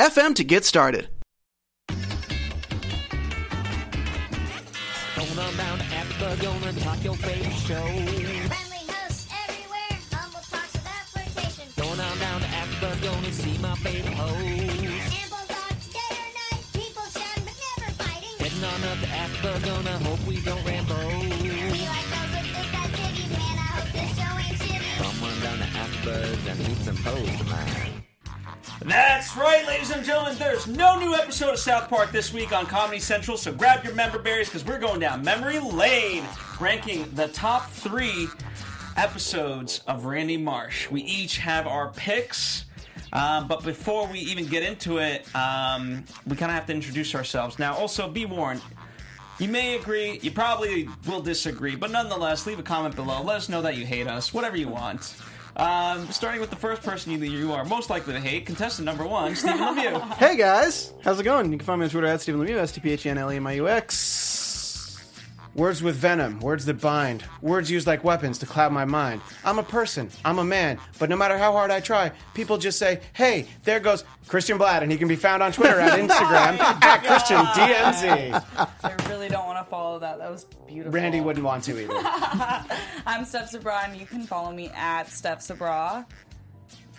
anchor.fm to get started. Going on down to AfterBuzz, gonna talk your favorite show. Friendly hosts everywhere, humble talks without flirtation. Going on down to AfterBuzz, gonna see my favorite host. Ample thoughts day or night, people shouting but never fighting. Heading on up to AfterBuzz, gonna hope we don't ramble. We like those with the fat titties, man. I hope this show ain't shitty. Come on down to AfterBuzz and meet some hosts of mine. That's right, ladies and gentlemen. There's no new episode of South Park this week on Comedy Central, so grab your member berries because we're going down memory lane, ranking the top three episodes of Randy Marsh. We each have our picks. Um, but before we even get into it, um, we kind of have to introduce ourselves. Now, also be warned, you may agree, you probably will disagree, but nonetheless, leave a comment below. Let us know that you hate us, whatever you want. Um, starting with the first person you, you are most likely to hate, contestant number one, Stephen Lemieux. Hey guys, how's it going? You can find me on Twitter at Stephen Lemieux, S T P H E N L E M I U X. Words with venom, words that bind, words used like weapons to cloud my mind. I'm a person, I'm a man, but no matter how hard I try, people just say, hey, there goes Christian Blatt, and he can be found on Twitter at Instagram at Christian DMZ. I really don't want to follow that. That was beautiful. Randy wouldn't want to either. I'm Steph Sabra, and you can follow me at Steph Sabra.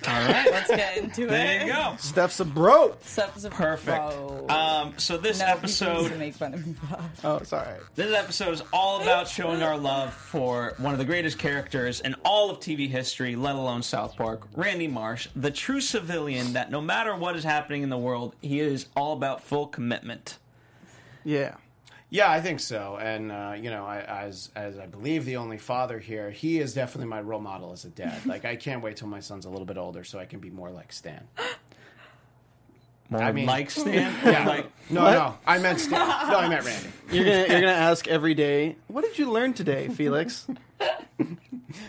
All right. Let's get into it. There you go. Steph's a bro. Steph Sabra. Perfect. Um, so this no, people to episode, make fun of me. Oh, it's alright. this episode is all about showing our love for one of the greatest characters in all of TV history, let alone South Park, Randy Marsh, the true civilian that no matter what is happening in the world, he is all about full commitment. Yeah. Yeah, I think so. And uh, you know, I, as as I believe the only father here, he is definitely my role model as a dad. Like, I can't wait till my son's a little bit older so I can be more like Stan. More I mean- like Stan, Yeah. like No, no, I meant Stan. No, I meant Randy. You're gonna you're gonna ask every day, what did you learn today, Felix?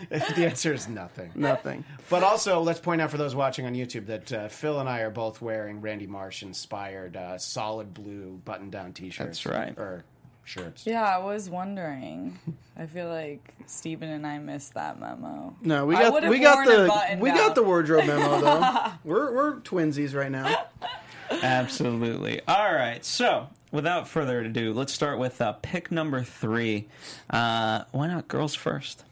the answer is nothing. Nothing. But also, let's point out for those watching on YouTube that uh, Phil and I are both wearing Randy Marsh inspired uh, solid blue button down T-shirts. That's right. Or shirts. Yeah, I was wondering. I feel like Steven and I missed that memo. No, we got we got the we down. got the wardrobe memo though. we're we're twinsies right now. Absolutely. All right. So, without further ado, let's start with uh, pick number three. Uh, why not girls first?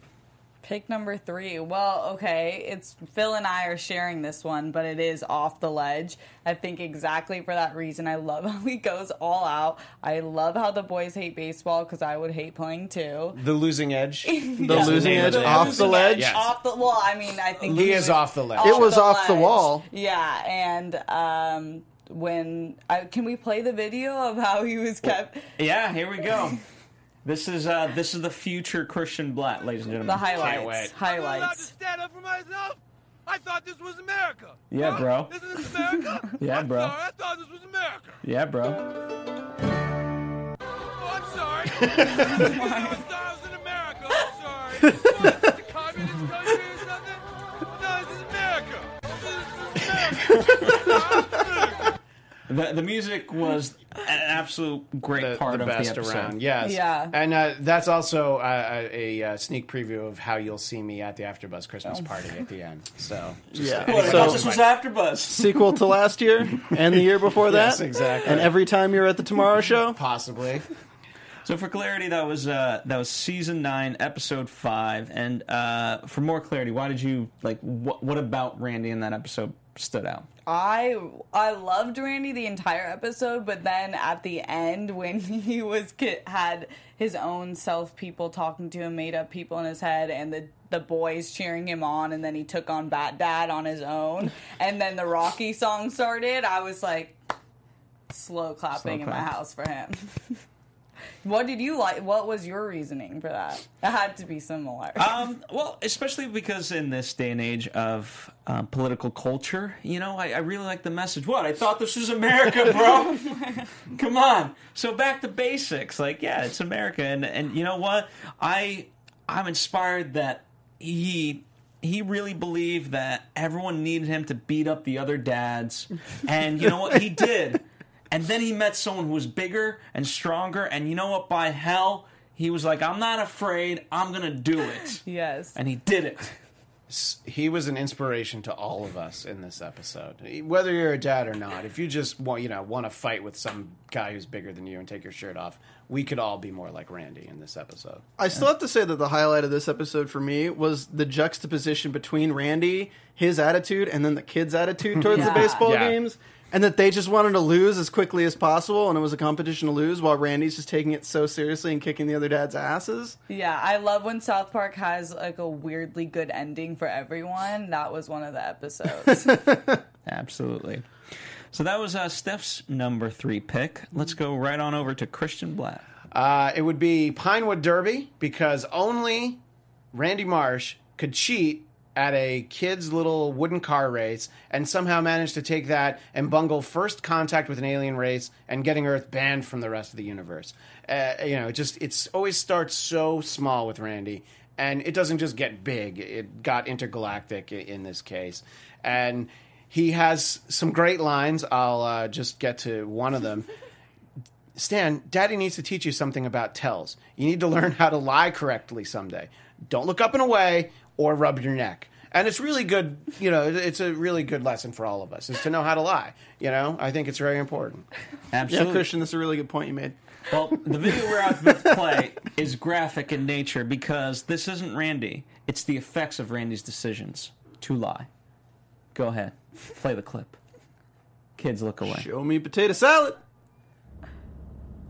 Pick number three. Well, okay, it's Phil and I are sharing this one, but it is off the ledge. I think exactly for that reason. I love how he goes all out. I love how the boys hate baseball because I would hate playing too. The losing edge. The Yeah. losing The edge losing off edge. the ledge. Yes. Off the well, I mean, I think He is off the ledge. It was off the wall. Yeah, and um, when I, can we play the video of how he was kept Yeah, here we go. This is uh, this is the future Christian Blatt, ladies and the gentlemen. highlights? wait. I'm not allowed to Highlights. stand up for myself? I thought this was America. Yeah, Huh? bro. This is America? Yeah, I'm bro. Sorry, I thought this was America. Yeah, bro. Oh, I'm sorry. I thought I was in America. I'm sorry. What, is this a communist country or something? No, this is America. This is America. The, the music was an absolute great The, part the of best the episode. around, yes. Yeah. And uh, that's also uh, a, a, uh sneak preview of how you'll see me at the AfterBuzz Christmas Oh. party at the end. So, just, Yeah. uh, What, I anybody thought So- this was might- AfterBuzz. Sequel to last year and the year before that. Yes, exactly. And every time you're at the Tomorrow Show, possibly. So for clarity, that was uh, that was season nine, episode five. And uh, for more clarity, why did you like? What, what about Randy in that episode stood out? I I loved Randy the entire episode, but then at the end when he was had his own self people talking to him, made up people in his head, and the the boys cheering him on, and then he took on Bat Dad on his own, and then the Rocky song started. I was like, slow clapping in my house for him. What did you like? What was your reasoning for that? It had to be similar. Um, well, especially because in this day and age of uh, political culture, you know, I, I really like the message. What? I thought this was America, bro. Come on. So back to basics. Like, yeah, it's America, and and you know what? I I'm inspired that he he really believed that everyone needed him to beat up the other dads, and you know what? He did. And then he met someone who was bigger and stronger, and you know what? By hell, he was like, "I'm not afraid. I'm gonna do it." yes. and he did it. he was an inspiration to all of us in this episode. Whether you're a dad or not, if you just want, you know, want to fight with some guy who's bigger than you and take your shirt off, we could all be more like Randy in this episode. I still have to say that the highlight of this episode for me was the juxtaposition between Randy, his attitude, and then the kids' attitude towards the baseball Yeah. games. And that they just wanted to lose as quickly as possible, and it was a competition to lose, while Randy's just taking it so seriously and kicking the other dad's asses. Yeah, I love when South Park has like a weirdly good ending for everyone. That was one of the episodes. Absolutely. So that was uh, Steph's number three pick. Let's go right on over to Christian Blatt. Uh, it would be Pinewood Derby because only Randy Marsh could cheat at a kid's little wooden car race and somehow managed to take that and bungle first contact with an alien race and getting Earth banned from the rest of the universe. Uh, you know, it just it's always starts so small with Randy, and it doesn't just get big. It got intergalactic in this case, and he has some great lines. I'll uh, just get to one of them. Stan, Daddy needs to teach you something about tells. You need to learn how to lie correctly someday. Don't look up and away or rub your neck. And it's really good, you know, it's a really good lesson for all of us is to know how to lie. You know, I think it's very important. Yeah, Absolutely. Christian, that's a really good point you made. Well, the video we're about to play is graphic in nature because this isn't Randy. It's the effects of Randy's decisions to lie. Go ahead. Play the clip. Kids look away. Show me potato salad.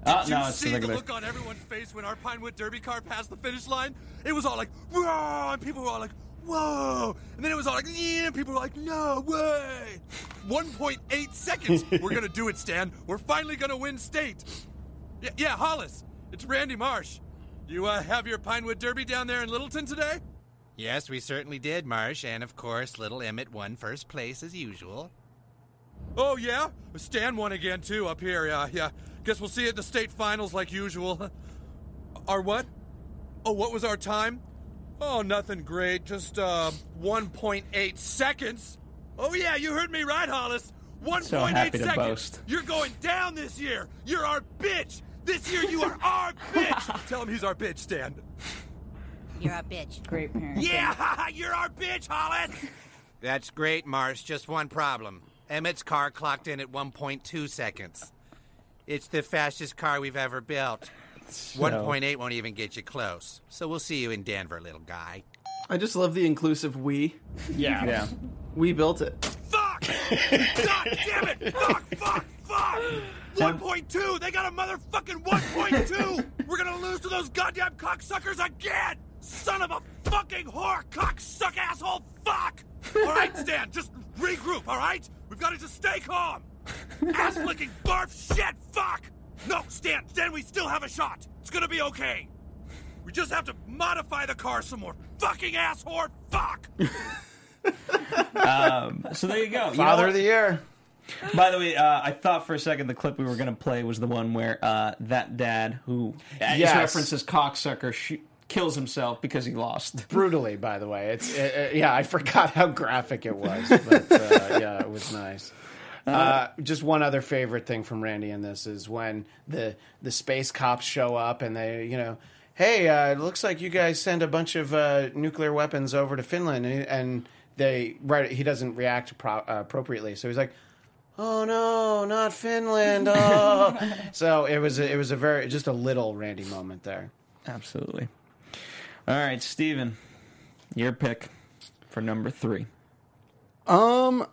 Oh, Did no, you it's see the the regular. look on everyone's face when our Pinewood Derby car passed the finish line? It was all like, whoa, and people were all like, whoa. And then it was all like, yeah, people were like, no way. 1.8 seconds. We're going to do it, Stan. We're finally going to win state. Yeah, yeah, Hollis, it's Randy Marsh. You uh, have your Pinewood Derby down there in Littleton today? Yes, we certainly did, Marsh, and of course, little Emmett won first place as usual. Oh, yeah? Stan won again, too, up here. Yeah, yeah. Guess we'll see you at the state finals like usual. Our what? Oh, what was our time? Oh, nothing great. Just, uh, 1.8 seconds. Oh, yeah, you heard me right, Hollis. 1.8 So happy to seconds. boast. You're going down this year. You're our bitch. This year, you are our bitch. Tell him he's our bitch, Stan. You're a bitch. Great parents. Yeah, you're our bitch, Hollis. That's great, Marsh. Just one problem. Emmett's car clocked in at 1.2 seconds. It's the fastest car we've ever built. 1.8 won't even get you close. So we'll see you in Denver, little guy. I just love the inclusive we. Yeah. Yeah. We built it. Fuck! God damn it! Fuck! Fuck! Fuck! 1.2! They got a motherfucking 1.2! We're gonna lose to those goddamn cocksuckers again! Son of a fucking whore! Cocksuck asshole! Fuck! Alright, Stan, just regroup, alright? We've gotta just stay calm! Ass licking barf shit! Fuck! No, Stan, Stan, we still have a shot! It's gonna be okay! We just have to modify the car some more! Fucking asshole! whore! Fuck! So there you go. You know Father of the year. By the way, uh, I thought for a second the clip we were going to play was the one where uh, that dad who uh, Yes. is referenced as cocksucker sh- kills himself because he lost. Brutally, by the way. It's uh, uh, yeah, I forgot how graphic it was, but uh, yeah, it was nice. Uh, just one other favorite thing from Randy in this is when the the space cops show up and they, you know, hey, uh, it looks like you guys send a bunch of uh, nuclear weapons over to Finland, and, and they right, he doesn't react pro- uh, appropriately, so he's like. Oh no, not Finland! Oh, so it was a, it was a very just a little Randy moment there. Absolutely. All right, Steven, your pick for number three. Um,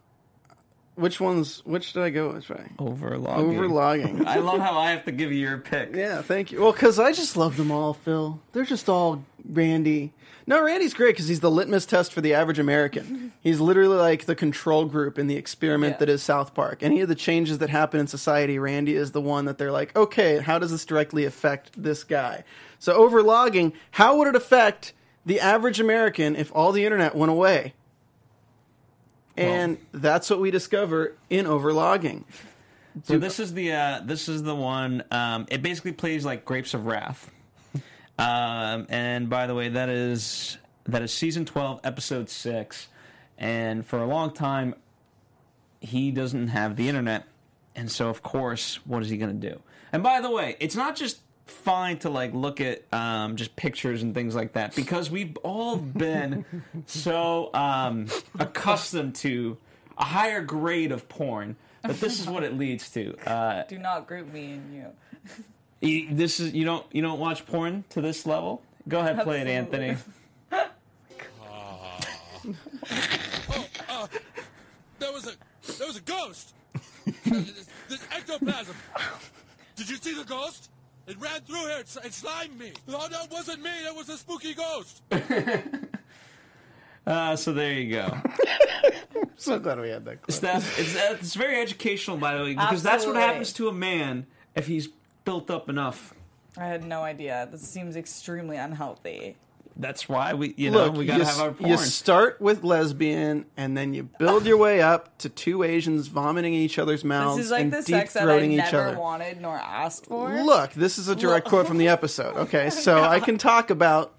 Which one's which did I go which way? Overlogging. Overlogging. I love how I have to give you your pick. Yeah, thank you. Well, because I just love them all, Phil. They're just all Randy. No, Randy's great because he's the litmus test for the average American. He's literally like the control group in the experiment Yeah. that is South Park. Any of the changes that happen in society, Randy is the one that they're like, okay, how does this directly affect this guy? So, overlogging, how would it affect the average American if all the internet went away? And that's what we discover in overlogging. So this is the uh, this is the one. Um, it basically plays like Grapes of Wrath. Um, and by the way, that is that is season twelve, episode six. And for a long time, he doesn't have the internet, and so of course, what is he going to do? And by the way, it's not just fine to like look at um, just pictures and things like that because we've all been so um, accustomed to a higher grade of porn that this is what it leads to. Uh, Do not group me and you. you- this is you don't you don't watch porn to this level. Go ahead, play it, Absolutely. Anthony. There was a there was a ghost. this, this ectoplasm. Did you see the ghost? It ran through here. It, it slimed me. No, that wasn't me. That was a spooky ghost. Uh, so there you go. So glad we had that. Clip. Steph, it's, uh, it's very educational, by the way, because that's what happens to a man if he's built up enough. I had no idea. This seems extremely unhealthy. That's why we, you know, Look, we gotta you, have our porn. you start with lesbian, and then you build your way up to two Asians vomiting in each other's mouths This is like and the deep sex that I throating each never other. wanted nor asked for. Look, this is a direct quote from the episode. Okay, oh so I can talk about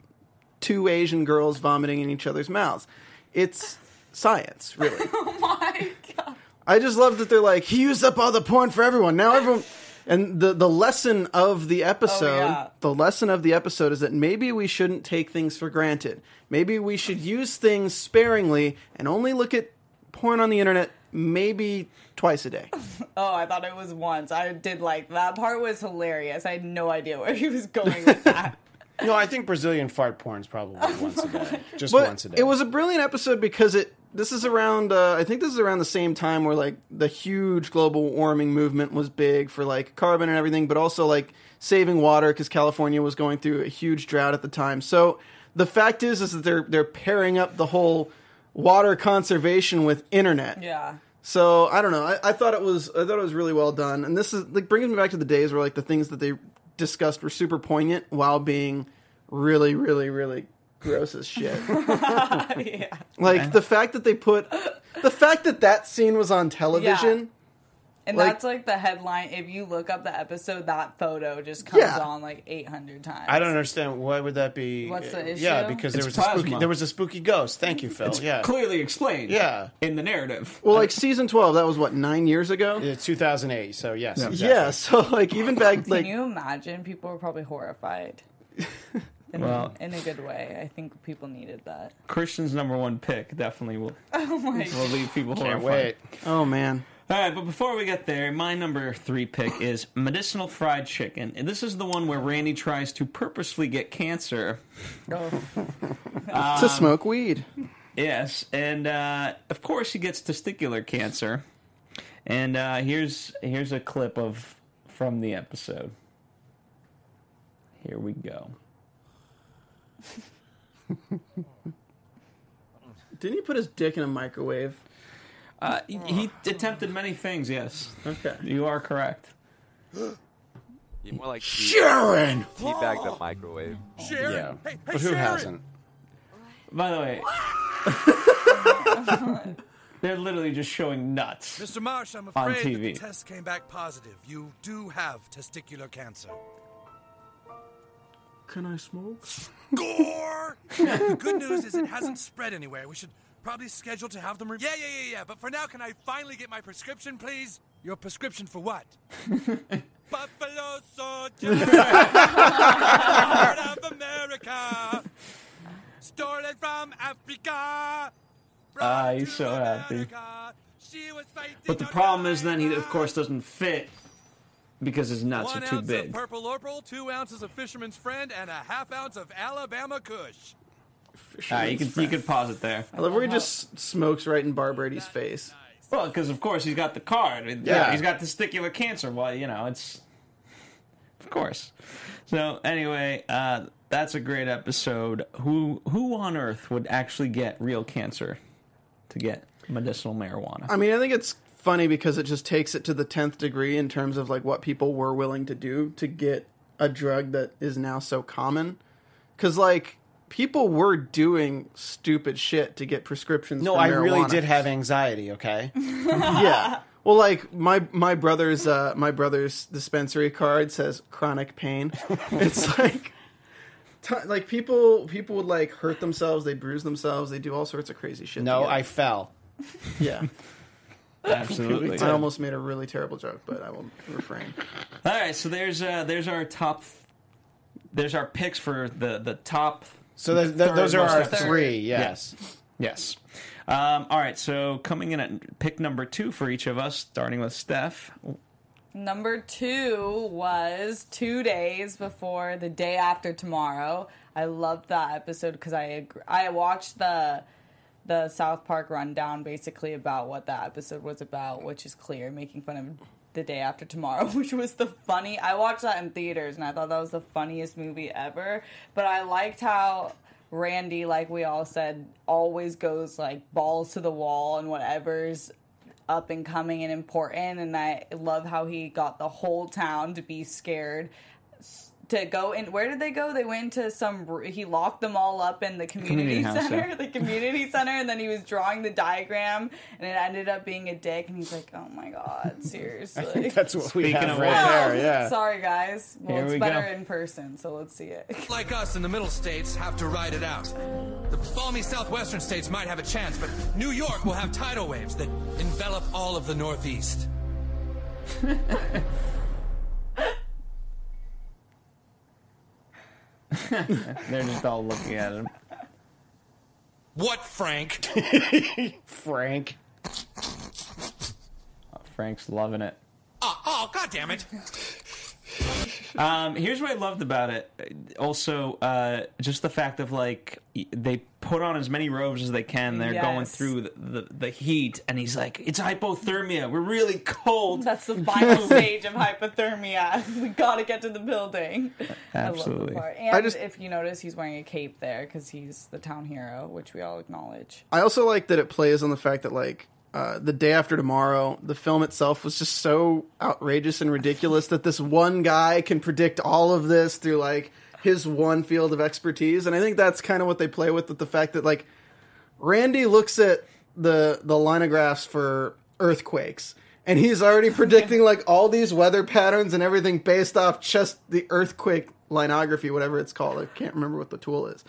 two Asian girls vomiting in each other's mouths. It's science, really. Oh my god. I just love that they're like, he used up all the porn for everyone. Now everyone. And the, the lesson of the episode, Oh, yeah. the lesson of the episode is that maybe we shouldn't take things for granted. Maybe we should use things sparingly and only look at porn on the internet maybe twice a day. Oh, I thought it was once. I did like that part was hilarious. I had no idea where he was going with that. No, I think Brazilian fart porn's probably once a day, just But once a day. it was a brilliant episode because it. This is around. Uh, I think this is around the same time where like the huge global warming movement was big for like carbon and everything, but also like saving water because California was going through a huge drought at the time. So the fact is, is that they're they're pairing up the whole water conservation with internet. yeah. So I don't know. I, I thought it was I thought it was really well done, and this is like brings me back to the days where like the things that they discussed were super poignant while being really, really, really gross as shit. yeah. Like the fact that they put the fact that that scene was on television. Yeah. And Like- that's like the headline. If you look up the episode, that photo just comes Yeah. on like 800 times. I don't understand why would that be. What's the issue? Yeah, issue? because there It's was a spooky. There was a spooky ghost. Thank you, Phil. yeah, Clearly explained. Yeah. In the narrative. Well, like season twelve, that was what nine years ago. It's 2008. So yes, exactly. Yeah, so like even back Can like you imagine? People were probably horrified. In, Well- in a good way. I think people needed that. Christian's number one pick definitely will, Oh my will leave people Can't horrified. wait. oh man, All right, but before we get there, my number three pick is medicinal fried chicken, and this is the one where Randy tries to purposefully get cancer. Oh, to smoke weed. Yes, and uh, of course he gets testicular cancer. And uh, here's here's a clip of from the episode. Here we go. Didn't he put his dick in a microwave? Uh, he, he attempted many things. Yes, Okay. you are correct. You more like Sharon. teabag the microwave. Sharon. Yeah, Hey, hey, but who Sharon. hasn't? By the way, they're literally just showing nuts. Mr. Marsh, I'm On afraid that TV. the test came back positive. You do have testicular cancer. Can I smoke? Gore! the good news is it hasn't spread anywhere. We should probably schedule to have them. Re- yeah, yeah, yeah, yeah. But for now, can I finally get my prescription, please? Your prescription for what? Buffalo soldier, part of America, stolen from Africa. Ah, he's to so happy. America. She was But the problem is then he, of course, doesn't fit because his nuts One are too ounce big. of purple Urkle, two ounces of fisherman's friend, and a half ounce of Alabama Kush. Ah, you can you can pause it there. I love where he just smokes right in Barbrady's face. Nice. Well, because of course he's got the card. Yeah, Yeah. he's got testicular cancer. Well, you know, it's of course. So anyway, uh, that's a great episode. Who who on earth would actually get real cancer to get medicinal marijuana? I mean, I think it's funny because it just takes it to the tenth degree in terms of like what people were willing to do to get a drug that is now so common. Because like people were doing stupid shit to get prescriptions. No, for I really did have anxiety. Okay, yeah. Well, like my my brother's uh, my brother's dispensary card says chronic pain. It's like. t- Like people, people would like hurt themselves. They bruise themselves. They do all sorts of crazy shit. no, to I fell. yeah. Absolutely. I almost made a really terrible joke, but I will refrain. All right, so there's uh, there's our top. There's our picks for the the top. So th- th- third those are our episodes. three. Yes. Yes. Um, all right, so coming in at pick number two for each of us, starting with Steph. Number two was two days before the day after tomorrow. I loved that episode because I agree. I watched the the South Park rundown basically about what that episode was about, which is clear, making fun of the day after tomorrow, which was the funny. I watched that in theaters and I thought that was the funniest movie ever. But I liked how Randy, like we all said, always goes like balls to the wall and whatever's up and coming and important and I love how he got the whole town to be scared to go in where did they go they went to some he locked them all up in the community, Community house, center yeah. the community center and then he was drawing the diagram and it ended up being a dick and he's like oh my god seriously That's what we Speaking have of right which- there. Yeah. sorry guys well Here it's we better go. in person so let's see it like us in the middle states have to ride it out. The balmy southwestern states might have a chance, but New York will have tidal waves that envelop all of the northeast. They're just all looking at him. What, Frank? Frank. Oh, Frank's loving it. Uh, oh, oh, God damn it. Um, here's what I loved about it. Also, uh, just the fact of like they put on as many robes as they can. They're going through the, the, the heat, and he's like, "It's hypothermia. We're really cold." that's the final stage of hypothermia we gotta get to the building I love Absolutely. the part. and I just- if you notice he's wearing a cape there because he's the town hero which we all acknowledge I also like that it plays on the fact that like uh, the day after tomorrow, the film itself was just so outrageous and ridiculous that this one guy can predict all of this through like his one field of expertise, and I think that's kind of what they play with with the fact that like Randy looks at the the linographs for earthquakes. And he's already predicting like all these weather patterns and everything based off just the earthquake linography, whatever it's called. I can't remember what the tool is.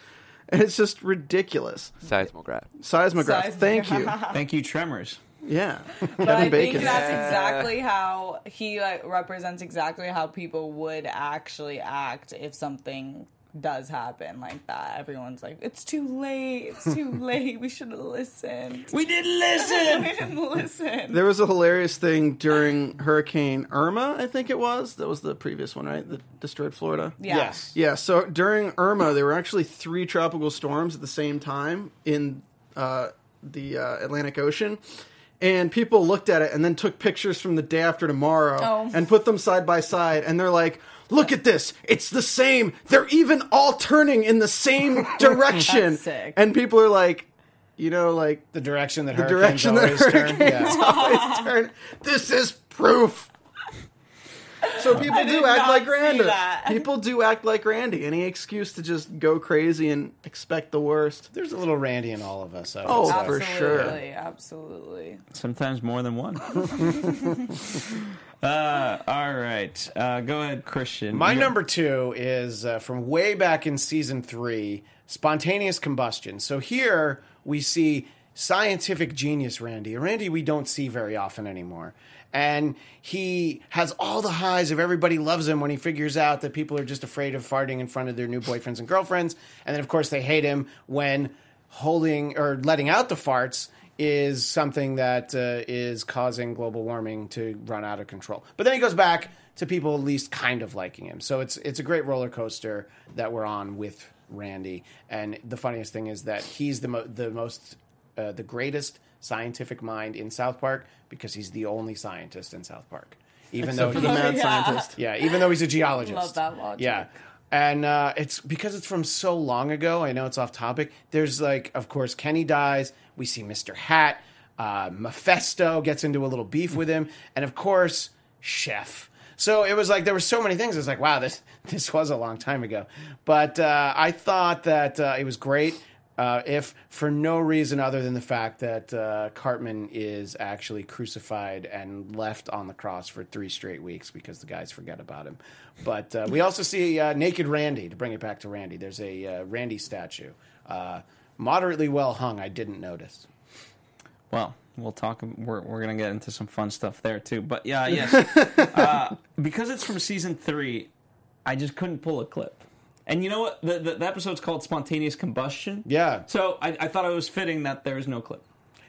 And it's just ridiculous. Seismograph. Seismograph. Thank you. Thank you, Tremors. Yeah. But Kevin I Bacon. think that's exactly how he like represents exactly how people would actually act if something does happen like that. Everyone's like, "It's too late. It's too late. We should have listened. We didn't listen. we didn't listen." There was a hilarious thing during Hurricane Irma, I think it was. That was the previous one, right? That destroyed Florida. Yeah. Yes. Yeah, so during Irma, there were actually three tropical storms at the same time in uh, the uh, Atlantic Ocean. And people looked at it and then took pictures from the day after tomorrow Oh. and put them side by side. And they're like, look at this. It's the same. They're even all turning in the same direction. That's sick. And people are like, you know, like The direction that the direction that always turn. hurricanes Yeah. always turn. This is proof. So people do act like see Randy. that. People do act like Randy. Any excuse to just go crazy and expect the worst. There's a little Randy in all of us. I Oh, for sure. Absolutely, absolutely. Sometimes more than one. uh, all right. Uh, go ahead, Christian. My number two is uh, from way back in season three spontaneous combustion. So here we see scientific genius Randy, a Randy we don't see very often anymore. And he has all the highs of everybody loves him when he figures out that people are just afraid of farting in front of their new boyfriends and girlfriends. And then, of course, they hate him when holding or letting out the farts is something that uh, is causing global warming to run out of control. But then he goes back to people at least kind of liking him. So it's it's a great roller coaster that we're on with Randy. And the funniest thing is that he's the mo- the most uh, the greatest scientific mind in South Park because he's the only scientist in South Park. Even Except though he's a he- mad Yeah. scientist. yeah, even though he's a geologist. Love that logic. Yeah. And uh, it's because it's from so long ago. I know it's off topic. There's like, of course, Kenny dies. We see Mr. Hat. Uh, Mephisto gets into a little beef with him, and of course, Chef. So it was like there were so many things. It's like, wow, this this was a long time ago. But uh, I thought that uh, it was great. Uh, if for no reason other than the fact that uh, Cartman is actually crucified and left on the cross for three straight weeks because the guys forget about him. But uh, we also see uh, naked Randy. To bring it back to Randy, there's a uh, Randy statue, uh, moderately well hung. I didn't notice. Well, we'll talk. We're, we're gonna get into some fun stuff there too. But yeah, yes, uh, because it's from season three, I just couldn't pull a clip. And you know what? The, the, the episode's called "Spontaneous Combustion." Yeah, So I, I thought it was fitting that there was no clip.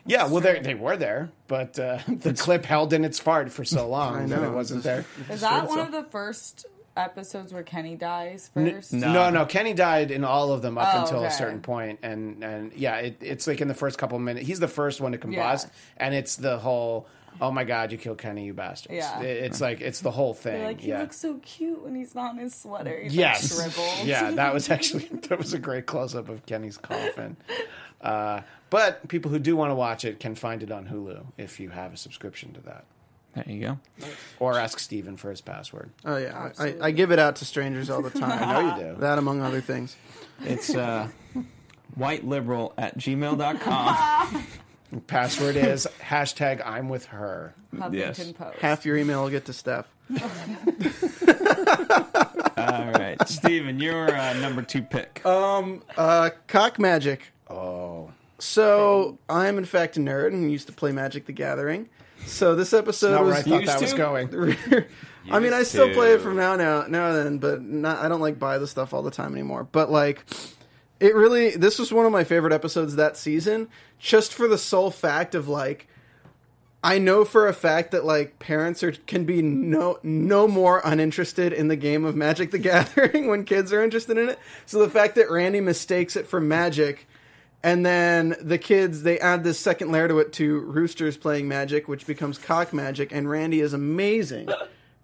yeah. Well, they they were there, but uh, the clip held in its fart for so long I that know. it wasn't there. Is that one of the first episodes where Kenny dies first? no. No, no, Kenny died in all of them up Oh, until a okay. certain point, and and yeah, it, it's like in the first couple of minutes. He's the first one to combust, Yeah. and it's the whole. Oh my God! You killed Kenny, you bastards! Yeah. It- it's like it's the whole thing. They're like, he yeah. looks so cute when he's not in his sweater. He's yes. like shriveled. Yeah, that was actually that was a great close up of Kenny's coffin. Uh, but people who do want to watch it can find it on Hulu if you have a subscription to that, There you go. or ask Steven for his password. Oh yeah, I, I, I give it out to strangers all the time. I know you do. That among other things. It's uh, whiteliberal at gmail.com. Password is hashtag I'm with her. Huffington Yes. Post. Half your email will get to Steph. All right, Steven, you're uh, number two pick. Uh, cock magic. Oh, So I'm in fact a nerd and used to play Magic: The Gathering. So this episode not where was. I thought Used that was to? going. I mean, I still play it from now now now and then, but not. I don't like buy the stuff all the time anymore. But like, it really. This was one of my favorite episodes that season, just for the sole fact of like. I know for a fact that like parents are can be no no more uninterested in the game of Magic the Gathering when kids are interested in it. So the fact that Randy mistakes it for Magic and then the kids they add this second layer to it to Roosters playing Magic, which becomes Cock Magic, and Randy is amazing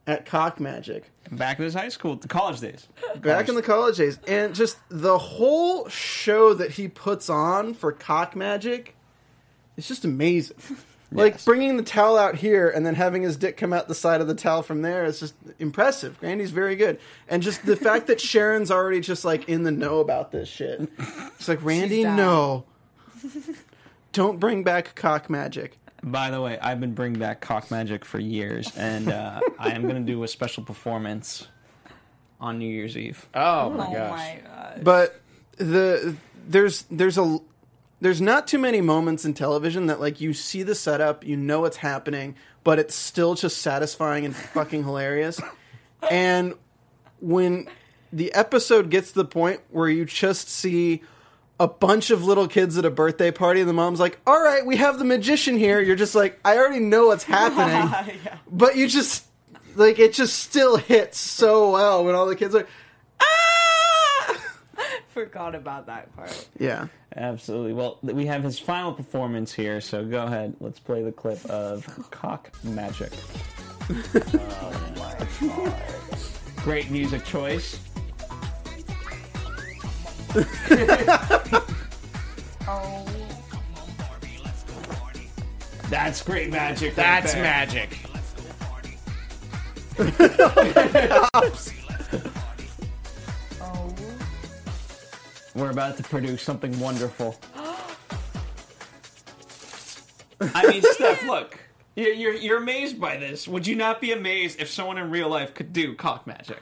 at Cock Magic Back in his high school, the college days. back in the college days, and just the whole show that he puts on for Cock Magic is just amazing. Like Yes. bringing the towel out here and then having his dick come out the side of the towel from there is just impressive. Randy's very good, and just the fact that Sharon's already just like in the know about this shit. It's like Randy, down. no, don't bring back Cock Magic. By the way, I've been bringing back cock magic for years, and uh, I am going to do a special performance on New Year's Eve. Oh my Oh gosh! my god. but the there's there's a there's not too many moments in television that like you see the setup, you know what's happening, but it's still just satisfying and fucking hilarious. And when the episode gets to the point where you just see a bunch of little kids at a birthday party and the mom's like, "All right, we have the magician here." You're just like, "I already know what's happening." But you just like it just still hits so well when all the kids are! Forgot about that part. Yeah. Absolutely. Well, we have his final performance here, so go ahead. Let's play the clip of cock magic. Great music choice. Oh, That's great magic. right That's there. magic. Oh We're about to produce something wonderful. I mean, Steph, look. You're, you're, you're amazed by this. Would you not be amazed if someone in real life could do cock magic?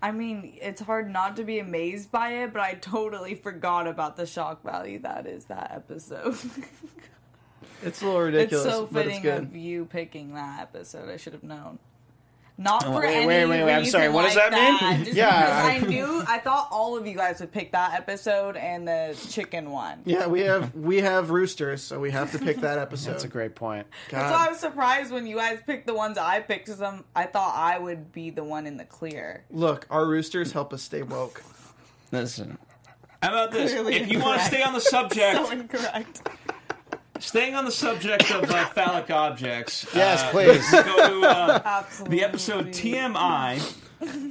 I mean, it's hard not to be amazed by it, but I totally forgot about the shock value that is that episode. It's a little ridiculous. it's ridiculous, so but it's fitting good. of you picking that episode. I should have known. Not for wait, any wait, wait, wait, I'm reason sorry, what does like that mean? Just Yeah. because I knew, I thought all of you guys would pick that episode and the chicken one. Yeah, we have we have roosters, so we have to pick that episode. That's a great point. That's why I was surprised when you guys picked the ones I picked. Cause I'm, I thought I would be the one in the clear. Look, our roosters help us stay woke. Listen. How about this? Clearly if you want to stay on the subject, So incorrect. Staying on the subject of uh, phallic objects. Yes, uh, please. let's Go to uh, the episode TMI.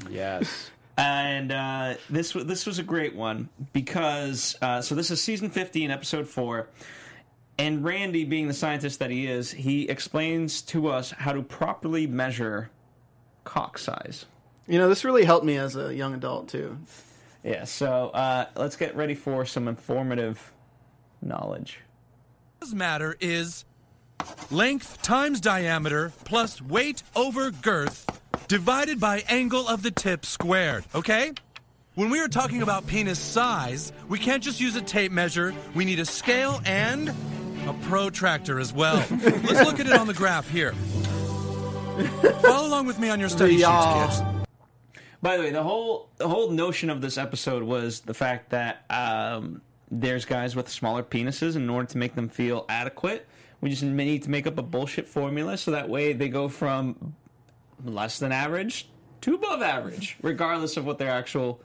Yes. And uh, this wa- this was a great one because uh, so this is season fifteen, episode four, and Randy, being the scientist that he is, he explains to us how to properly measure cock size. You know, this really helped me as a young adult too. Yeah, so uh, let's get ready for some informative knowledge. Does matter is length times diameter plus weight over girth divided by angle of the tip squared, okay? When we are talking about penis size, we can't just use a tape measure. We need a scale and a protractor as well. Let's look at it on the graph here. Follow along with me on your study sheets, kids. By the way, the whole the whole notion of this episode was the fact that um, there's guys with smaller penises, and in order to make them feel adequate, we just need to make up a bullshit formula so that way they go from less than average to above average, regardless of what their actual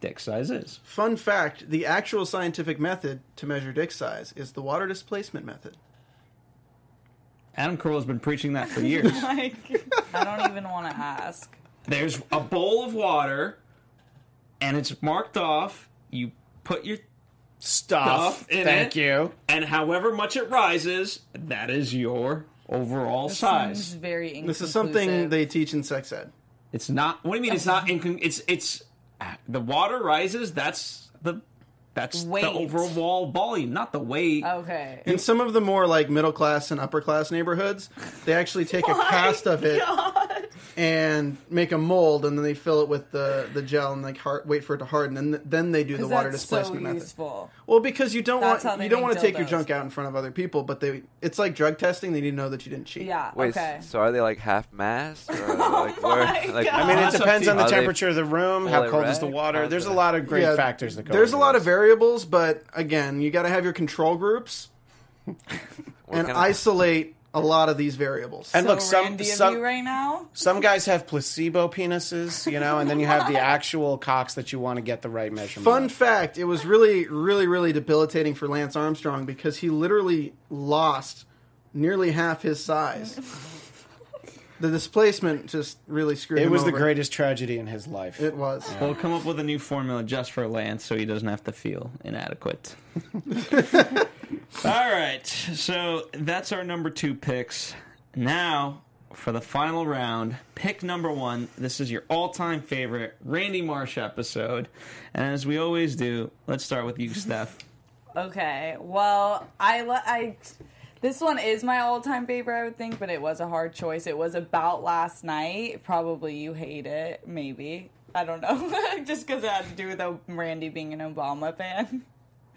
dick size is. Fun fact: the actual scientific method to measure dick size is the water displacement method. Adam Carolla has been preaching that for years. Like, I don't even want to ask. there's a bowl of water, and it's marked off. You put your Stuff. Stuff in Thank it. you. and however much it rises, that is your overall Seems size. very This is something they teach in sex ed. It's not. What do you mean? It's not. Incon- it's it's the water rises. That's the that's Weight. the overall volume, not the weight. Okay. In some of the more like middle class and upper class neighborhoods, they actually take a cast of it and make a mold, and then they fill it with the, the gel and like har wait for it to harden, and th- then they do the water that's displacement so method. Well, because you don't That's want you don't want to take your junk out in front of other people, but they it's like drug testing. They need to know that you didn't cheat. Yeah. Wait, okay. so are they like half mast? Or Oh like my Like, God. I mean, it depends on the temperature of the room, how cold is the water. There's a lot of great Yeah, factors that go. There's a into lot of variables, but again, you got to have your control groups and isolate a lot of these variables. And so look, some Randy of some you right now. some guys have placebo penises, you know, and then you have the actual cocks that you want to get the right measurement. Fun of. fact: It was really, really, really debilitating for Lance Armstrong because he literally lost nearly half his size. the displacement just really screwed It him was the greatest tragedy in his life. It was. We'll come up with a new formula just for Lance, so he doesn't have to feel inadequate. All right, so that's our number two picks. Now for the final round, pick number one. This is your all-time favorite Randy Marsh episode, and as we always do, let's start with you, Steph. Okay. Well, I li- I this one is my all-time favorite, I would think, but it was a hard choice. It was about last night. Probably you hate it, maybe. I don't know. Just because it had to do with uh, Randy being an Obama fan.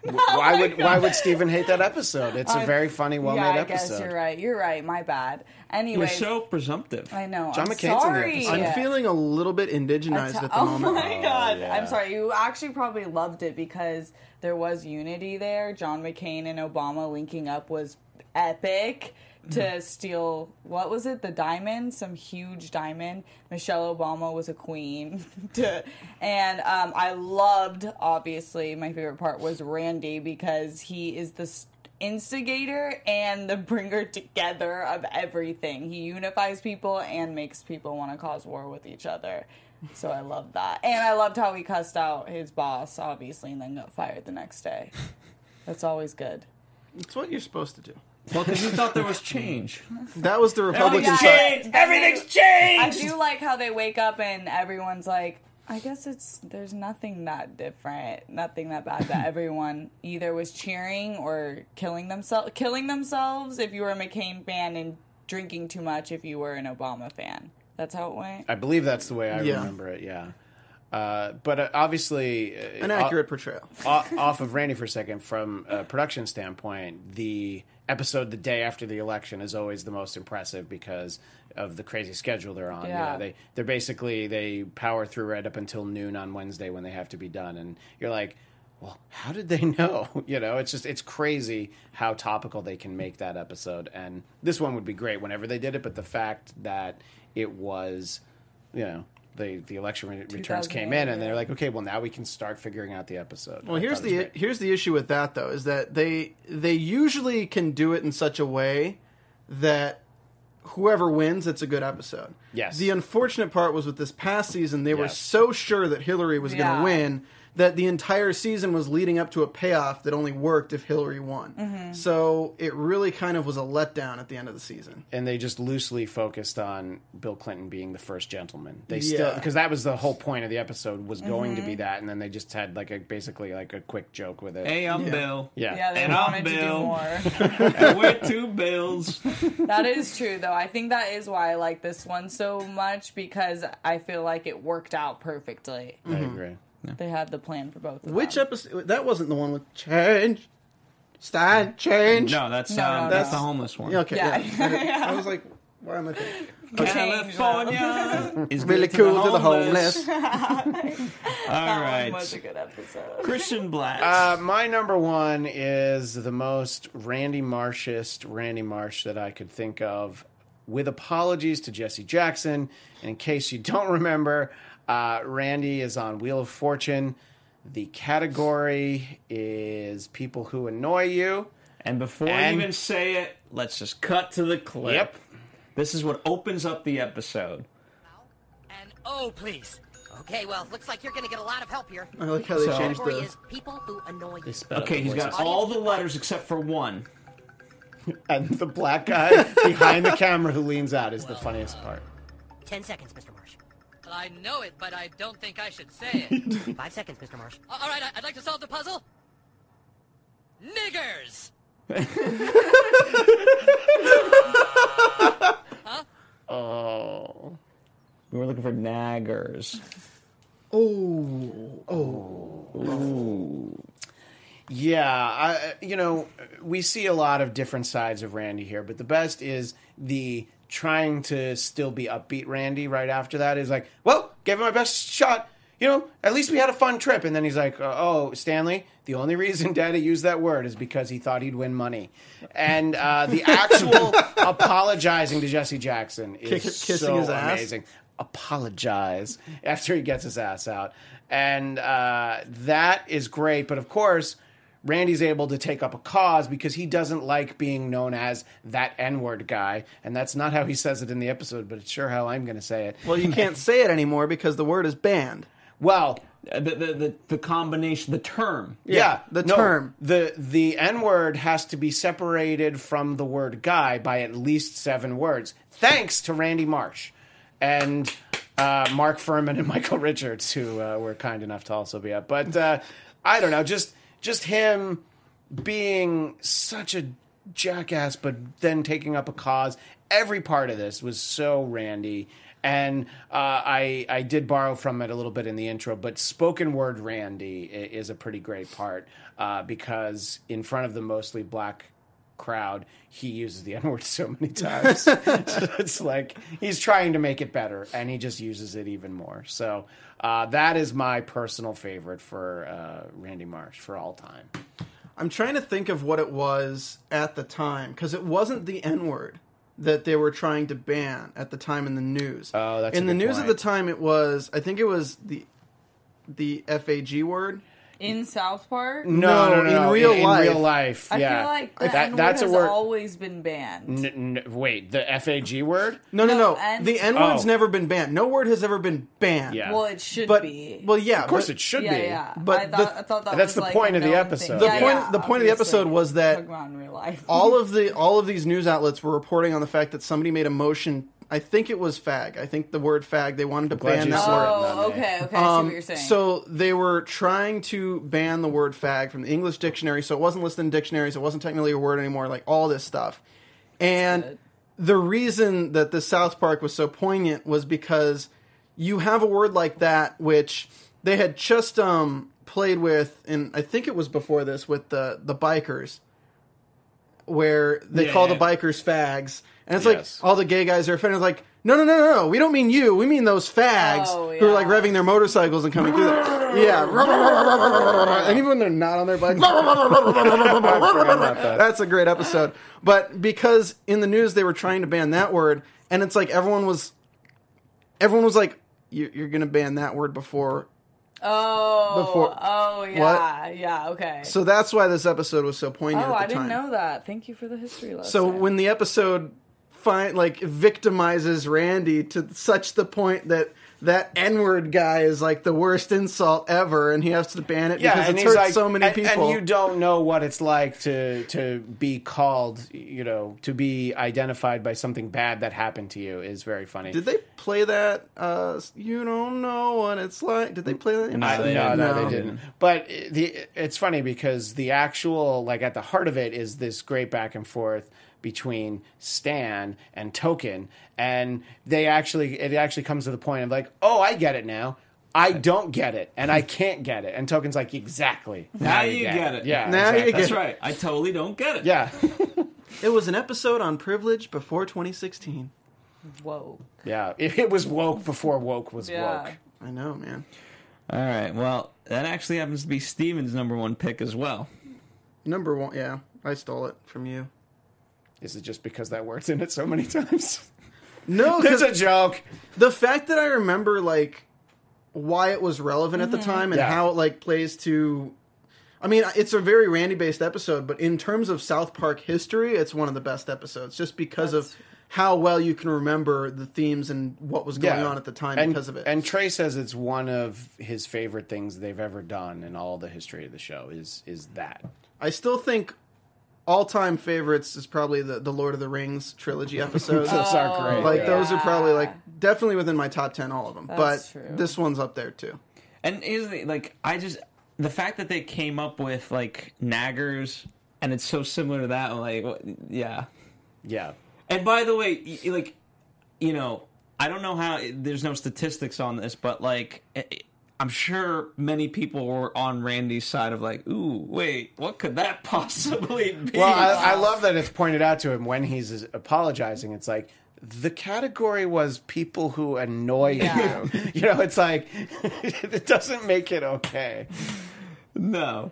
why would why would Steven hate that episode? It's a very funny, well yeah, made I guess episode. you're right. You're right. My bad. You're Anyways, so presumptive. I know. John I'm McCain's in the sorry. episode. I'm feeling a little bit indigenized at the oh moment. my god! yeah. I'm sorry. You actually probably loved it because there was unity there. John McCain and Obama linking up was epic to steal what was it? The diamond, some huge diamond. Michelle Obama was a queen, to, and um, I loved. Obviously, my favorite part was Randy because he is the. Instigator and the bringer together of everything. He unifies people and makes people want to cause war with each other. So I love that. And I loved how he cussed out his boss, obviously, and then got fired the next day. That's always good. It's what you're supposed to do. Well, because you thought there was change. That was the Republican yeah. side. Changed. Everything's changed. I do like how they wake up and everyone's like, I guess it's there's nothing that different, nothing that bad. That everyone either was cheering or killing themselves, killing themselves if you were a McCain fan, and drinking too much if you were an Obama fan. That's how it went. I believe that's the way I Yeah. remember it. Yeah. Uh, but uh, obviously, uh, An accurate portrayal. off, off of Randy for a second, from a production standpoint, the episode the day after the election is always the most impressive because of the crazy schedule they're on. You Yeah. know, they they're basically they power through right up until noon on Wednesday when they have to be done, and you're like. Well, how did they know? You know, it's just it's crazy how topical they can make that episode. And this one would be great whenever they did it, but the fact that it was, you know, the the election re- returns came in, and they're like, okay, well now we can start figuring out the episode. Well, I here's thought it was the great. here's the issue with that though is that they they usually can do it in such a way that whoever wins, it's a good episode. Yes. The unfortunate part was with this past season, they were so sure that Hillary was going to win that the entire season was leading up to a payoff that only worked if Hillary won. Mm-hmm. So it really kind of was a letdown at the end of the season. and they just loosely focused on Bill Clinton being the first gentleman. They still because that was the whole point of the episode was going Mm-hmm. to be that, and then they just had like a basically like a quick joke with it. Hey, I'm Bill. yeah, Yeah, they And I'm wanted to do Bill. more. and we're two bills. that is true, though. I think that is why I like this one so much because I feel like it worked out perfectly. I agree. They had the plan for both. Of Which them. episode? That wasn't the one with change. Stand change. No, that's No, um, no, that's no. the homeless one. Yeah, okay. Yeah. Yeah. I was like, why am I thinking? California is Really good cool to the homeless. All right, was a good episode. Christian Black. Uh, my number one is the most Randy Marshist Randy Marsh that I could think of. With apologies to Jesse Jackson. And in case you don't remember, uh, Randy is on Wheel of Fortune. The category is people who annoy you. and before and- you even say it, let's just cut to the clip. Yep. This is what opens up the episode. And oh, please. Okay, well, looks like you're gonna get a lot of help here. I like how they So- changed Category the. is people who annoy you. Okay, he's got all the letters except for one. And the black guy behind the camera who leans out is the funniest part. Ten seconds, Mr. Marsh. I know it, but I don't think I should say it. Five seconds, Mr. Marsh. All right, I- I'd like to solve the puzzle. Niggers. Oh. We were looking for naggers. Oh. Oh. Oh. Yeah, I, you know, we see a lot of different sides of Randy here, but the best is the trying to still be upbeat Randy right after that is like, well, gave it my best shot. You know, at least we had a fun trip. And then he's like, uh, oh, Stanley, the only reason Daddy used that word is because he thought he'd win money. And uh, the actual apologizing to Jesse Jackson is Kick- so his ass? amazing apologize after he gets his ass out. And uh, that is great. But of course, Randy's able to take up a cause because he doesn't like being known as that N word guy. And that's not how he says it in the episode, but it's sure how I'm going to say it. Well, you can't say it anymore because the word is banned. Well, Uh, The, the, the, the combination, the term. yeah, the no, term. The the N word has to be separated from the word guy by at least seven words. Thanks to Randy Marsh and uh, Mark Fuhrman and Michael Richards, who uh, were kind enough to also be up. But uh, I don't know, just just him being such a jackass, but then taking up a cause. Every part of this was so Randy. And uh, I I did borrow from it a little bit in the intro, but spoken word Randy is a pretty great part uh, because in front of the mostly black crowd, he uses the N word so many times. So it's like he's trying to make it better, and he just uses it even more. So uh, that is my personal favorite for uh, Randy Marsh for all time. I'm trying to think of what it was at the time because it wasn't the N word that they were trying to ban at the time in the news. Oh, that's in the news at the time. It was I think it was the the FAG word. In South Park. No, no, no, in no, real in, life. real life, I yeah. feel like the That- N-word that's a has word. always been banned. N- n- wait, the FAG word? No, no, No, no. N- the N word's Oh. never been banned. No word has ever been banned. Yeah. Well, it should but be. well, yeah. Of course, but it should yeah, be. yeah. But I the- thought, I thought that that's was the like point of the episode. thing. The Yeah, point- yeah, the point of the episode was that Talking about in real life. all of the all of these news outlets were reporting on the fact that somebody made a motion. I think it was fag. I think the word fag. They wanted to glad ban that word. Oh, Not okay, okay. I see Um, what you're saying. So they were trying to ban the word fag from the English dictionary, so it wasn't listed in dictionaries. It wasn't technically a word anymore. Like all this stuff, and the reason that the South Park was so poignant was because you have a word like that, which they had just um, played with, and I think it was before this with the the bikers, where they Yeah, call yeah. the bikers fags, and it's Yes. like all the gay guys are offended. It's Like, no, no, no, no, no, we don't mean you. We mean those fags Oh, who are like revving their motorcycles and coming through. The, yeah, and even when they're not on their bike. That's a great episode. But because in the news they were trying to ban that word, and it's like everyone was, everyone was like, you're, you're going to ban that word before. Oh, Before- oh yeah, yeah, okay. So that's why this episode was so poignant oh, at the I didn't time. know that. Thank you for the history lesson. So when the episode find like victimizes Randy to such the point that that N-word guy is like the worst insult ever, and he has to ban it Yeah, because and it's he's hurt like, so many and, people. and you don't know what it's like to to be called, you know, to be identified by something bad that happened to you is very funny. Did they play that? Uh, you don't know what it's like. Did they play that? No, episode? no, no, they didn't. But the it's funny because the actual like at the heart of it is this great back and forth between Stan and Token, and they actually it actually comes to the point of like, oh, I get it now. I don't get it, and I can't get it. And Token's like, exactly. Now you get it. Yeah, Now you get That's it. right. I totally don't get it. Yeah, It was an episode on privilege before 2016. Whoa. yeah. It, it was woke before woke was Yeah. woke. I know, man. All right. Well, that actually happens to be Steven's number one pick as well. Number one, yeah, I stole it from you. Is it just because that word's in it so many times? No, It's a joke. the fact that I remember like why it was relevant at the mm-hmm. time and Yeah. how it like plays to I mean, it's a very Randy based episode, but in terms of South Park history, it's one of the best episodes just because of how well you can remember the themes and what was going on at the time and, because of it. And Trey says it's one of his favorite things they've ever done in all the history of the show is is that. I still think all time favorites is probably the, the Lord of the Rings trilogy episodes. Those are great. like yeah. those are probably like definitely within my top ten, all of them. That's but true. this one's up there too. And is like I just the fact that they came up with like naggers and it's so similar to that like yeah. Yeah. And by the way, like you know, I don't know how there's no statistics on this, but like i- I'm sure many people were on Randy's side of like, ooh, wait, what could that possibly be? Well, I, I love that it's pointed out to him when he's apologizing. It's like the category was people who annoy Yeah. you. You know, it's like it doesn't make it okay. No.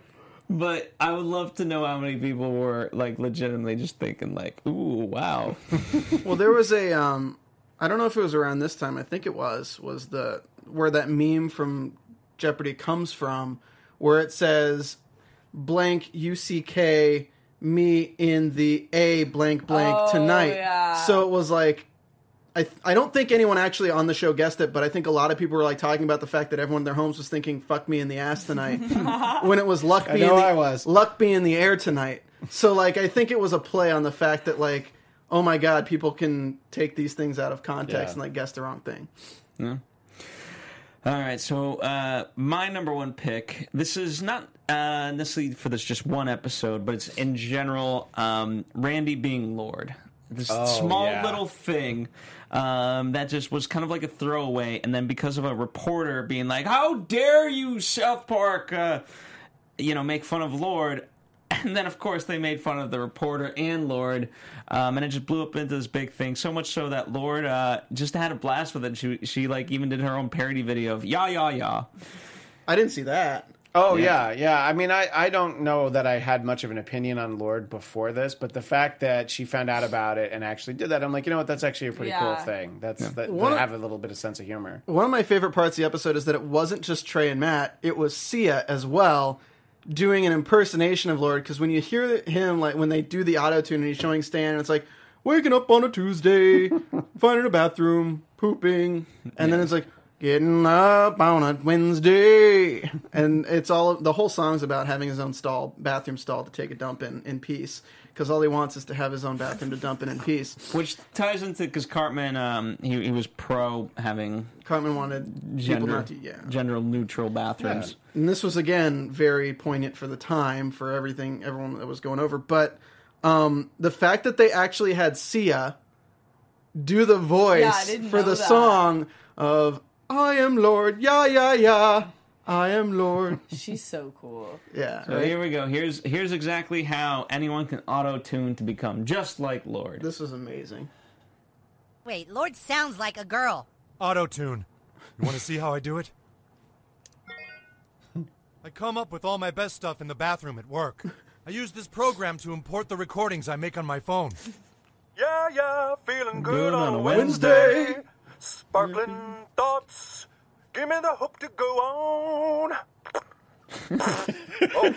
But I would love to know how many people were like legitimately just thinking like, "Ooh, wow." Well, there was a um, I don't know if it was around this time. I think it was was the where that meme from Jeopardy comes from, where it says blank UCK me in the A blank blank Oh, tonight. yeah. So it was like. I, I don't think anyone actually on the show guessed it, but I think a lot of people were like talking about the fact that everyone in their homes was thinking "fuck me in the ass tonight" when it was "luck I be in know the I was. luck be in the air tonight." So like I think it was a play on the fact that like oh my god, people can take these things out of context Yeah. and like guess the wrong thing. All right, so uh, my number one pick. This is not uh, necessarily for this just one episode, but it's in general. Um, Randy being Lorde, this Oh, small yeah. little thing um, that just was kind of like a throwaway, and then because of a reporter being like, "How dare you, South Park!" Uh, you know, make fun of Lorde. And then, of course, they made fun of the reporter and Lorde, um, and it just blew up into this big thing. So much so that Lorde uh, just had a blast with it. She, she like even did her own parody video of "Ya Ya Ya." I didn't see that. Oh yeah. yeah, I mean, I, I don't know that I had much of an opinion on Lorde before this, but the fact that she found out about it and actually did that, I'm like, you know what? That's actually a pretty Yeah. cool thing. That's that, One they have a little bit of sense of humor. One of my favorite parts of the episode is that it wasn't just Trey and Matt; it was Sia as well doing an impersonation of Lorde. Because when you hear him, like when they do the auto tune and he's showing Stan, and it's like waking up on a Tuesday, finding a bathroom, pooping, and then it's like getting up on a Wednesday, and it's all the whole song's about having his own stall, bathroom stall to take a dump in in peace. Because all he wants is to have his own bathroom to dump in in peace. Which ties into because Cartman, um, he, he was pro having Cartman wanted people gender not to, yeah. gender neutral bathrooms. and this was again very poignant for the time for everything everyone that was going over but um the fact that they actually had sia do the voice didn't for the that. song of i am lorde yeah yeah yeah i am lorde She's so cool. yeah So right? here we go. Here's here's exactly how anyone can auto tune to become just like Lorde. this was amazing Wait, Lorde sounds like a girl. Auto tune. You want to see how I do it? I come up with all my best stuff in the bathroom at work. I use this program to import the recordings I make on my phone. Yeah, yeah, feeling good, Good on, on a a Wednesday. Sparkling thoughts, Give me the hope to go on. oh, oh,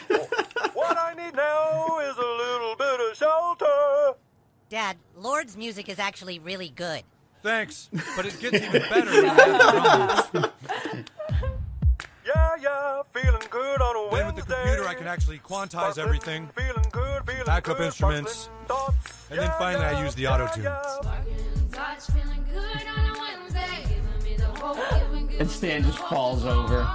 what I need now is a little bit of shelter. Dad, Lorde's music is actually really good. Thanks, but it gets even better when you add drums. Yeah, yeah, feeling good on a Then with the computer, I can actually quantize everything, feeling good, feeling backup good, instruments, sparkling thoughts. and then finally I use the auto tune. And Stan just falls over.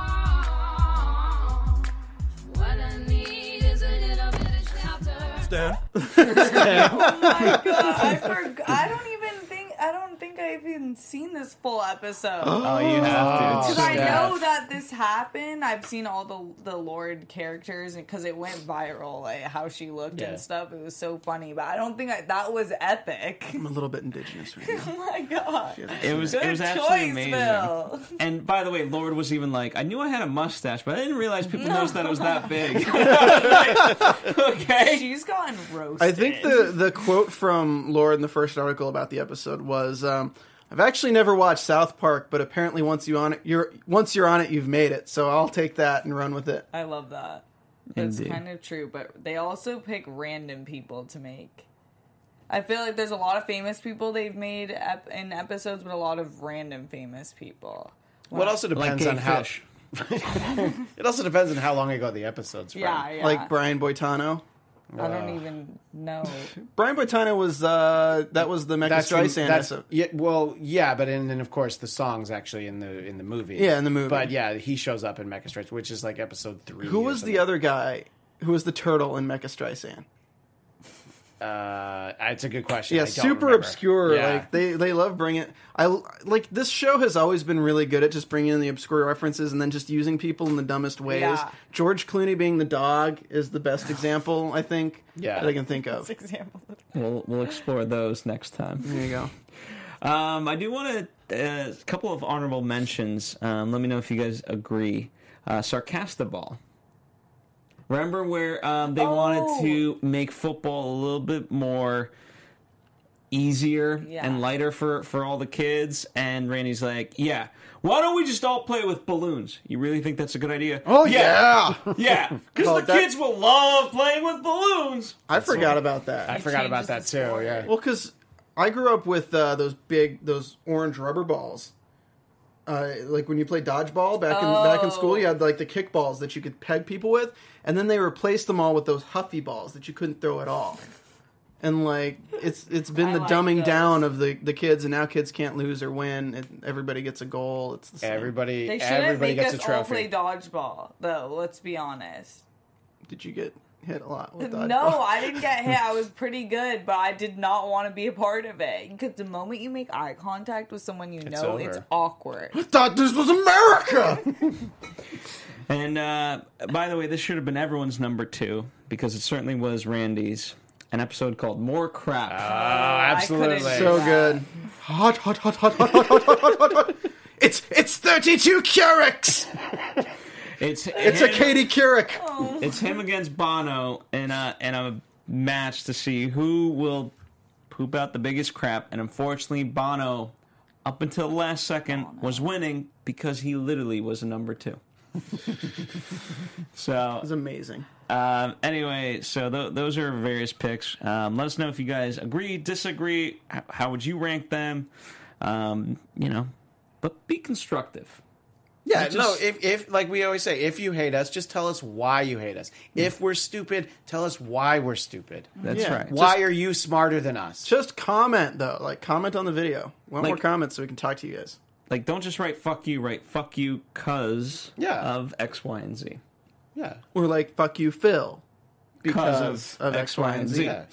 Stan? oh my god! I forgot. I don't even think. I don't think I've even seen this full episode. Oh, you have to. Because I know that this happened. I've seen all the the Lorde characters because it went viral, like how she looked Yeah. and stuff. It was so funny, but I don't think I, that was epic. I'm a little bit indigenous right now. oh my god! It was Good it Good was absolutely amazing. Bill. And by the way, Lorde was even like, I knew I had a mustache, but I didn't realize people noticed that it was that big. okay. She's gotten roasted. I think the the quote from Lorde in the first article about the episode was, um, "I've actually never watched South Park, but apparently once you on it, you're once you're on it, you've made it. So I'll take that and run with it." I love that. It's Indeed. kind of true, but they also pick random people to make. I feel like there's a lot of famous people they've made ep- in episodes, but a lot of random famous people. What also depends gay on how. fish. it also depends on how long ago the episode's from. Yeah, yeah. Like Brian Boitano. I don't even know. Brian Boitano was uh, that was the Mecha That's the- Streisand that's- episode. Yeah, well, yeah, but and then of course the songs actually in the in the movie. Yeah, in the movie. But yeah, he shows up in Mecha Streisand, which is like episode three. Who was the other guy? Who was the turtle in Mecha Streisand? Uh, it's a good question. I Yeah, don't super remember. obscure. Yeah. Like they they love bringing. I like this show has always been really good at just bringing in the obscure references and then just using people in the dumbest ways. Yeah. George Clooney being the dog is the best example I think. Yeah. that I can think of. example. We'll we'll explore those next time. There you go. Um, I do want to uh, a couple of honorable mentions. Um, let me know if you guys agree. Uh, Sarcastaball. Remember where um, they wanted to make football a little bit more easier Yeah. and lighter for for all the kids, and Randy's like, "Yeah, why don't we just all play with balloons? You really think that's a good idea? Oh, yeah. yeah, because Oh, the that- kids will love playing with balloons." I forgot about that. I forgot about that too. Yeah. Well, because I grew up with uh, those big, those orange rubber balls. Uh, like when you play dodgeball back in back in school, you had like the kickballs that you could peg people with, and then they replaced them all with those huffy balls that you couldn't throw at all. And like it's it's been I the like dumbing those. down of the, the kids, and now kids can't lose or win. And everybody gets a goal. It's the same. Everybody, They shouldn't everybody make gets us a all play dodgeball, though. Let's be honest. Did you get hit a lot with dodgeball? No, I didn't get hit. I was pretty good, but I did not want to be a part of it. Because the moment you make eye contact with someone you know, over. it's awkward. I thought this was America. And uh, by the way, this should have been everyone's number two because it certainly was Randy's. An episode called "More Crap." Oh, absolutely. so good. Hot, hot, hot, hot, hot, hot, hot, hot, hot, hot, hot. It's it's thirty two Keurigs. It's It's a Katie Couric. It's him against Bono in a in a match to see who will poop out the biggest crap. And unfortunately, Bono, up until the last second, was winning because he literally was a number two. so It was amazing. Um, anyway, so th- those are various picks. Um, let us know if you guys agree, disagree. H- how would you rank them? Um, you know, but be constructive. Yeah, Not no. If, if like we always say, if you hate us, just tell us why you hate us. If we're stupid, tell us why we're stupid. That's Yeah. right. Why Just- are you smarter than us? Just comment though, like comment on the video. Want more comment so we can talk to you guys. Like, don't just write "fuck you." Write "fuck you" cause Yeah. of X, Y, and Z. Yeah, Or like fuck you, Phil, Because because of of X, Y, and Z. yeah.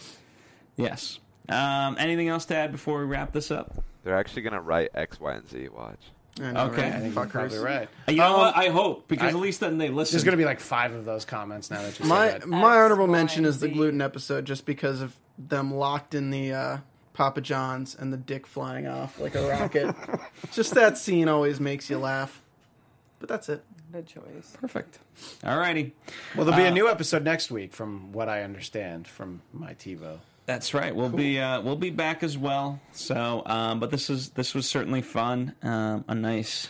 Yes. Um, anything else to add before we wrap this up? They're actually gonna write X, Y, and Z. Watch. I know, Okay. right? I think you're Fuckers. probably right. You know Um, what? I hope because I- at least then they listen. There's going to be like five of those comments now that you My said that. my honorable mention is the gluten episode, just because of them locked in the uh, Papa John's and the dick flying off like a rocket. just that scene always makes you laugh. But that's it. Good choice. perfect. All righty. Well, there'll be Uh, a new episode next week, from what I understand from my TiVo. That's right. We'll be uh, we'll be back as well. So, um, but this is this was certainly fun. Um, a nice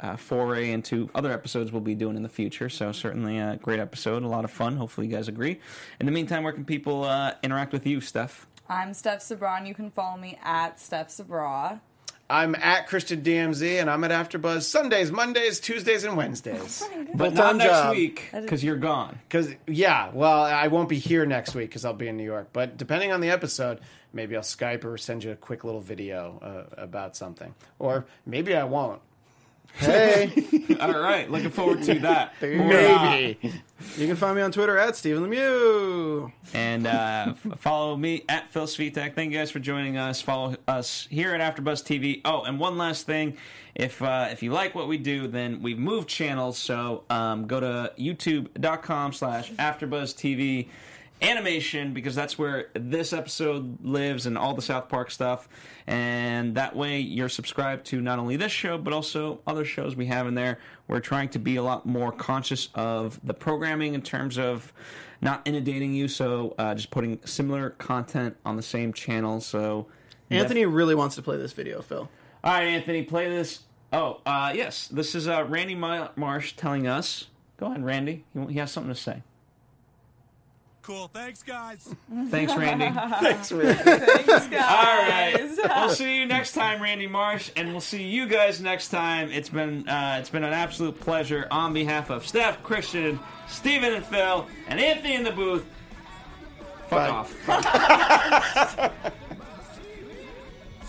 uh, foray into other episodes we'll be doing in the future. So certainly a great episode, a lot of fun. Hopefully you guys agree. In the meantime, where can people uh, interact with you, Steph? I'm Steph Sabra, and you can follow me at Steph Sabra. I'm at Christian DMZ, and I'm at AfterBuzz Sundays, Mondays, Tuesdays, and Wednesdays. But not next week because you're gone. Because yeah, well, I won't be here next week because I'll be in New York. But depending on the episode, maybe I'll Skype or send you a quick little video uh, about something, or maybe I won't. Hey, All right, looking forward to that. maybe. You can find me on Twitter at Stephen Lemieux. And uh, follow me at Phil Svitek. Thank you guys for joining us. Follow us here at AfterBuzz TV. Oh, and one last thing: if uh, if you like what we do, then we've moved channels. So um, go to YouTube.com/slash AfterBuzz TV animation because that's where this episode lives and all the South Park stuff. And that way you're subscribed to not only this show, but also other shows we have in there. We're trying to be a lot more conscious of the programming in terms of not inundating you, so uh, just putting similar content on the same channel. So, Anthony really wants to play this video, Phil. all right, Anthony, play this. Oh, uh, yes, this is uh, Randy Marsh telling us. Go ahead, Randy. He, he has something to say. Cool. Thanks, guys. Thanks, Randy. Thanks, man. Thanks, guys. All right. We'll see you next time, Randy Marsh, and we'll see you guys next time. It's been uh, it's been an absolute pleasure on behalf of Steph, Christian, Stephen, and Phil, and Anthony in the booth. Fuck Bye. off.